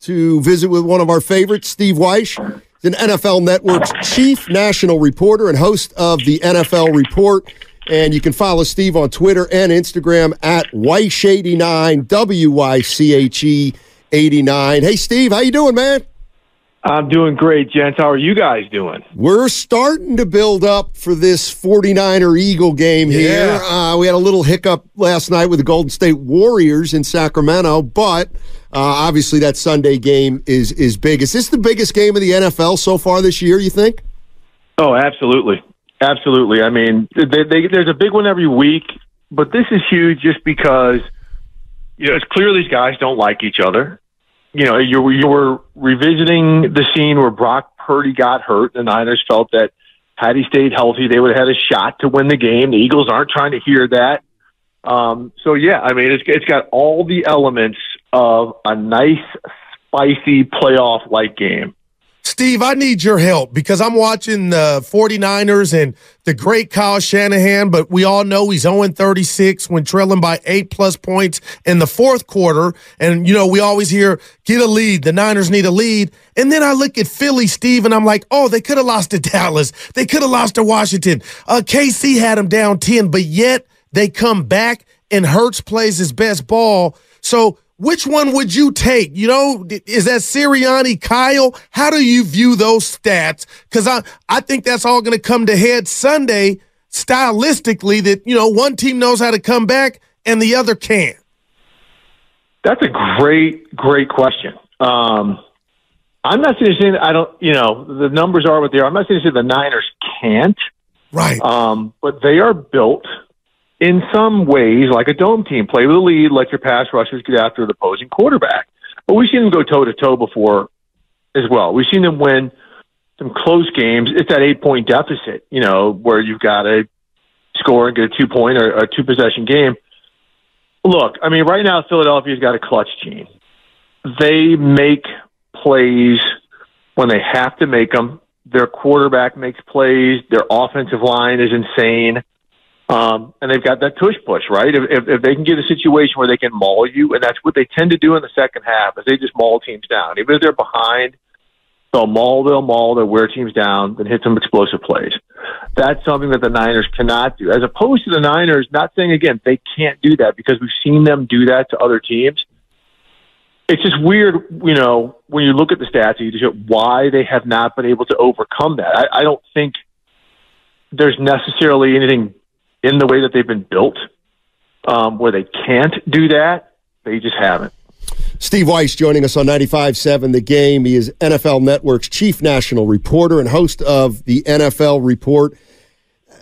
to visit with one of our favorites, Steve Wyche, an NFL Network's chief national reporter and host of the NFL Report. And you can follow Steve on Twitter and Instagram at Wyche89, W-Y-C-H-E 89. Hey, Steve, how you doing, man? I'm doing great, gents. How are you guys doing? We're starting to build up for this 49er Eagle game here. Uh, we had a little hiccup last night with the Golden State Warriors in Sacramento, but uh, obviously that Sunday game is is big. Is this the biggest game of the NFL so far this year, you think? Oh, absolutely. Absolutely. I mean, they, they, there's a big one every week, but this is huge just because you know, it's clear these guys don't like each other you know, you you were revisiting the scene where Brock Purdy got hurt. The Niners felt that had he stayed healthy, they would have had a shot to win the game. The Eagles aren't trying to hear that. Um, so yeah, I mean, it's it's got all the elements of a nice, spicy playoff like game. Steve, I need your help because I'm watching the 49ers and the great Kyle Shanahan, but we all know he's 0 36 when trailing by eight plus points in the fourth quarter. And, you know, we always hear, get a lead. The Niners need a lead. And then I look at Philly, Steve, and I'm like, oh, they could have lost to Dallas. They could have lost to Washington. Uh, KC had them down 10, but yet they come back and Hurts plays his best ball. So, which one would you take? You know, is that Sirianni, Kyle? How do you view those stats? Because I, I think that's all going to come to head Sunday stylistically that, you know, one team knows how to come back and the other can't. That's a great, great question. Um, I'm not saying I don't, you know, the numbers are what they are. I'm not saying the Niners can't. Right. Um, but they are built – in some ways like a dome team. Play with the lead, let your pass rushers get after the opposing quarterback. But we've seen them go toe to toe before as well. We've seen them win some close games. It's that eight point deficit, you know, where you've got to score and get a two point or a two possession game. Look, I mean, right now Philadelphia's got a clutch team. They make plays when they have to make them. Their quarterback makes plays. Their offensive line is insane. Um, and they've got that tush push, right? If, if, if they can get a situation where they can maul you, and that's what they tend to do in the second half, is they just maul teams down. Even if they're behind, they'll maul, they'll maul, they'll wear teams down, then hit some explosive plays. That's something that the Niners cannot do. As opposed to the Niners, not saying again they can't do that because we've seen them do that to other teams. It's just weird, you know, when you look at the stats, you just why they have not been able to overcome that. I, I don't think there's necessarily anything in the way that they've been built, um, where they can't do that. They just haven't. Steve Wyche joining us on 95.7 The Game. He is NFL Network's chief national reporter and host of the NFL Report.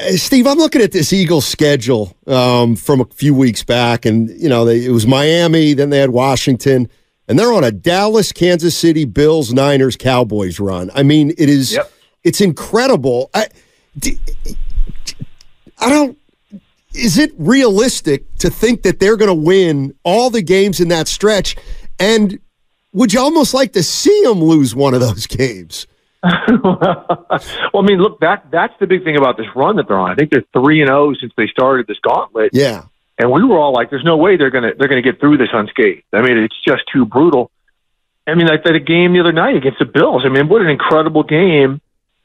Uh, Steve, I'm looking at this Eagles schedule um, from a few weeks back, and you know they, it was Miami, then they had Washington, and they're on a Dallas, Kansas City, Bills, Niners, Cowboys run. I mean, it is yep. it's incredible. I, I don't is it realistic to think that they're going to win all the games in that stretch? And would you almost like to see them lose one of those games? well, I mean, look, that that's the big thing about this run that they're on. I think they're three and zero oh since they started this gauntlet. Yeah, and we were all like, "There's no way they're gonna they're gonna get through this unscathed." I mean, it's just too brutal. I mean, like that game the other night against the Bills. I mean, what an incredible game!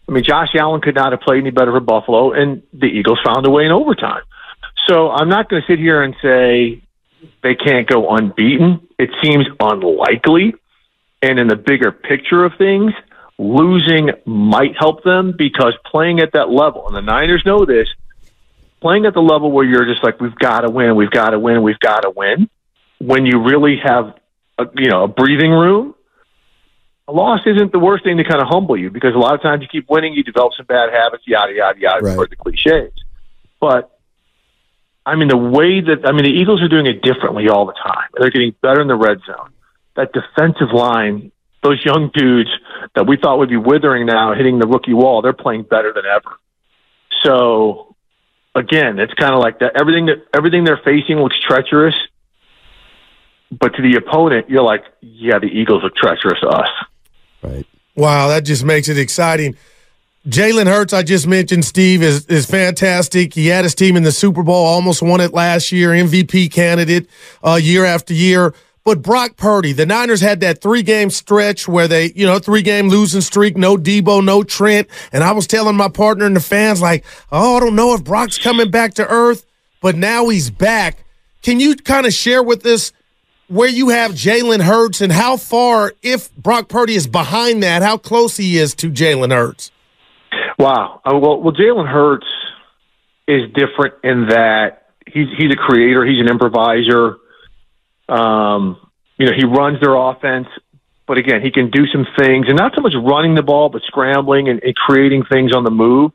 I mean, Josh Allen could not have played any better for Buffalo, and the Eagles found a way in overtime. So I'm not going to sit here and say they can't go unbeaten. It seems unlikely. And in the bigger picture of things, losing might help them because playing at that level, and the Niners know this, playing at the level where you're just like, we've got to win, we've got to win, we've got to win, when you really have, a, you know, a breathing room, a loss isn't the worst thing to kind of humble you because a lot of times you keep winning, you develop some bad habits, yada, yada, yada, right. for the cliches. But I mean, the way that I mean, the Eagles are doing it differently all the time. They're getting better in the red zone. That defensive line, those young dudes that we thought would be withering now, hitting the rookie wall, they're playing better than ever. So, again, it's kind of like that. Everything that everything they're facing looks treacherous, but to the opponent, you're like, yeah, the Eagles look treacherous to us. Right. Wow, that just makes it exciting. Jalen Hurts, I just mentioned, Steve, is, is fantastic. He had his team in the Super Bowl, almost won it last year, MVP candidate uh, year after year. But Brock Purdy, the Niners had that three game stretch where they, you know, three game losing streak, no Deebo, no Trent. And I was telling my partner and the fans, like, oh, I don't know if Brock's coming back to earth, but now he's back. Can you kind of share with us where you have Jalen Hurts and how far, if Brock Purdy is behind that, how close he is to Jalen Hurts? Wow. Uh, well, well, Jalen Hurts is different in that he's he's a creator, he's an improviser. Um, you know, he runs their offense, but again, he can do some things, and not so much running the ball, but scrambling and, and creating things on the move.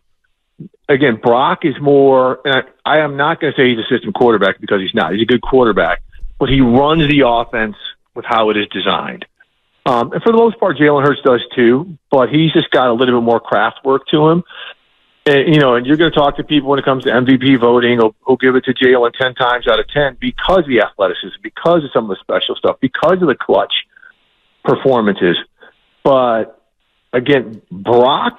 Again, Brock is more. And I, I am not going to say he's a system quarterback because he's not. He's a good quarterback, but he runs the offense with how it is designed. Um, and for the most part, Jalen Hurts does too, but he's just got a little bit more craft work to him. And, you know, and you're going to talk to people when it comes to MVP voting who'll, who'll give it to Jalen 10 times out of 10 because of the athleticism, because of some of the special stuff, because of the clutch performances. But again, Brock,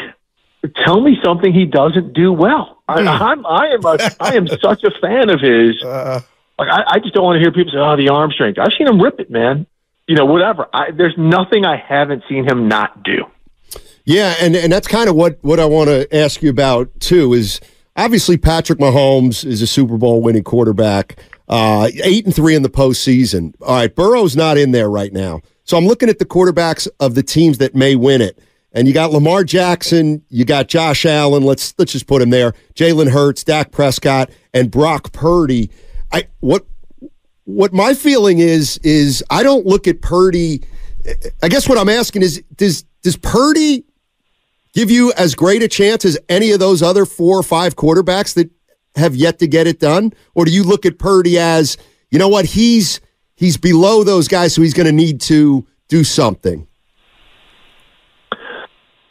tell me something he doesn't do well. I, hmm. I'm, I am, a, I am such a fan of his. Uh, like, I, I just don't want to hear people say, "Oh, the arm strength." I've seen him rip it, man. You know, whatever. I, there's nothing I haven't seen him not do. Yeah, and, and that's kind of what, what I want to ask you about, too, is obviously Patrick Mahomes is a Super Bowl winning quarterback, uh, eight and three in the postseason. All right, Burrow's not in there right now. So I'm looking at the quarterbacks of the teams that may win it. And you got Lamar Jackson, you got Josh Allen, let's let's just put him there, Jalen Hurts, Dak Prescott, and Brock Purdy. I what what my feeling is is I don't look at Purdy. I guess what I'm asking is does does Purdy give you as great a chance as any of those other four or five quarterbacks that have yet to get it done? Or do you look at Purdy as, you know what, he's he's below those guys, so he's going to need to do something?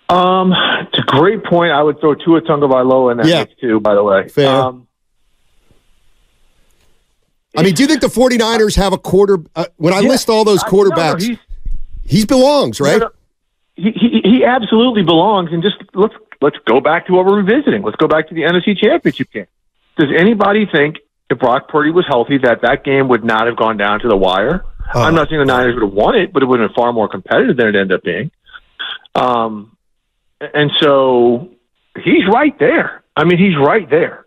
Um, it's a great point. I would throw Tua Tagovailoa in that yeah. mix too. By the way, fair. Um, I mean, do you think the 49ers have a quarter? Uh, when I yeah, list all those quarterbacks, no, he belongs, right? No, he, he he absolutely belongs. And just let's let's go back to what we're revisiting. Let's go back to the NFC Championship game. Does anybody think if Brock Purdy was healthy that that game would not have gone down to the wire? Uh, I'm not saying the Niners would have won it, but it would have been far more competitive than it ended up being. Um, and so he's right there. I mean, he's right there.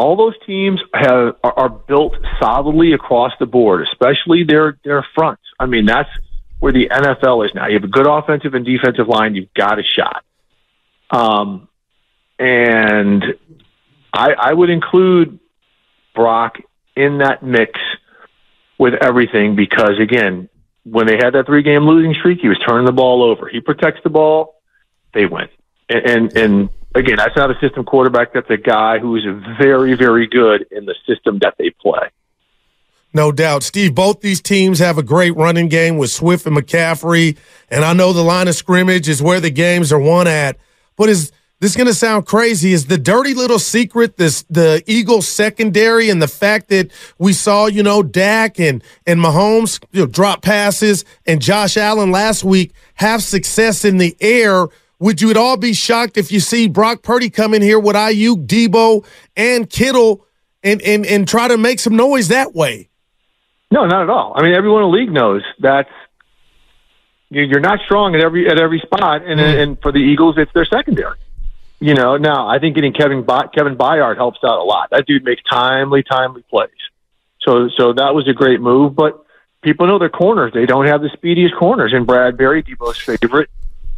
All those teams have are, built solidly across the board, especially their their fronts. I mean, that's where the NFL is now. You have a good offensive and defensive line. You've got a shot. Um, and I, I would include Brock in that mix with everything because, again, when they had that three game losing streak, he was turning the ball over. He protects the ball, they win. And, and, and again, that's not a system quarterback. That's a guy who is very, very good in the system that they play. No doubt. Steve, both these teams have a great running game with Swift and McCaffrey. And I know the line of scrimmage is where the games are won at. But is this going to sound crazy? Is the dirty little secret this the Eagles secondary and the fact that we saw, you know, Dak and, and Mahomes you know, drop passes and Josh Allen last week have success in the air? Would you at all be shocked if you see Brock Purdy come in here with Aiyuk, Deebo, and Kittle and, and, and try to make some noise that way? No, not at all. I mean, everyone in the league knows that you're not strong at every at every spot, and mm. and for the Eagles, it's their secondary. You know, now I think getting Kevin Kevin Byard helps out a lot. That dude makes timely, timely plays. So so that was a great move. But people know their corners. They don't have the speediest corners in Bradberry, Deebo's favorite,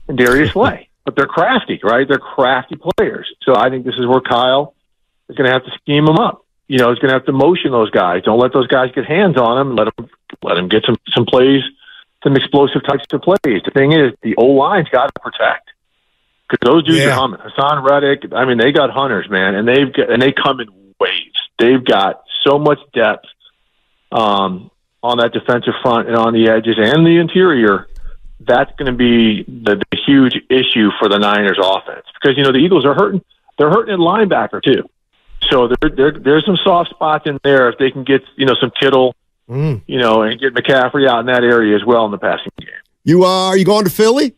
and Darius Slay. But they're crafty, right? They're crafty players. So I think this is where Kyle is going to have to scheme them up you know, he's going to have to motion those guys. Don't let those guys get hands on them. Let them let them get some some plays, some explosive types of plays. The thing is, the O line's got to protect because those dudes yeah. are humming. Haason Reddick, I mean, they got hunters, man, and they've got, and they come in waves. They've got so much depth um, on that defensive front and on the edges and the interior. That's going to be the, the huge issue for the Niners offense because you know the Eagles are hurting. They're hurting at linebacker too. So there, there, there's some soft spots in there if they can get you know some Kittle, mm. you know, and get McCaffrey out in that area as well in the passing game. You uh, are you going to Philly?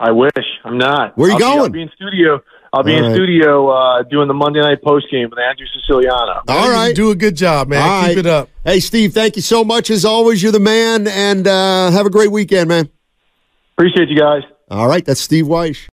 I wish I'm not. Where are you I'll going? Be, I'll be in studio. I'll be All in right. studio uh, doing the Monday night post game with Andrew Siciliano. All You right. do a good job, man. All Keep right. it up. Hey, Steve, thank you so much as always. You're the man, and uh, have a great weekend, man. Appreciate you guys. All right, that's Steve Wyche.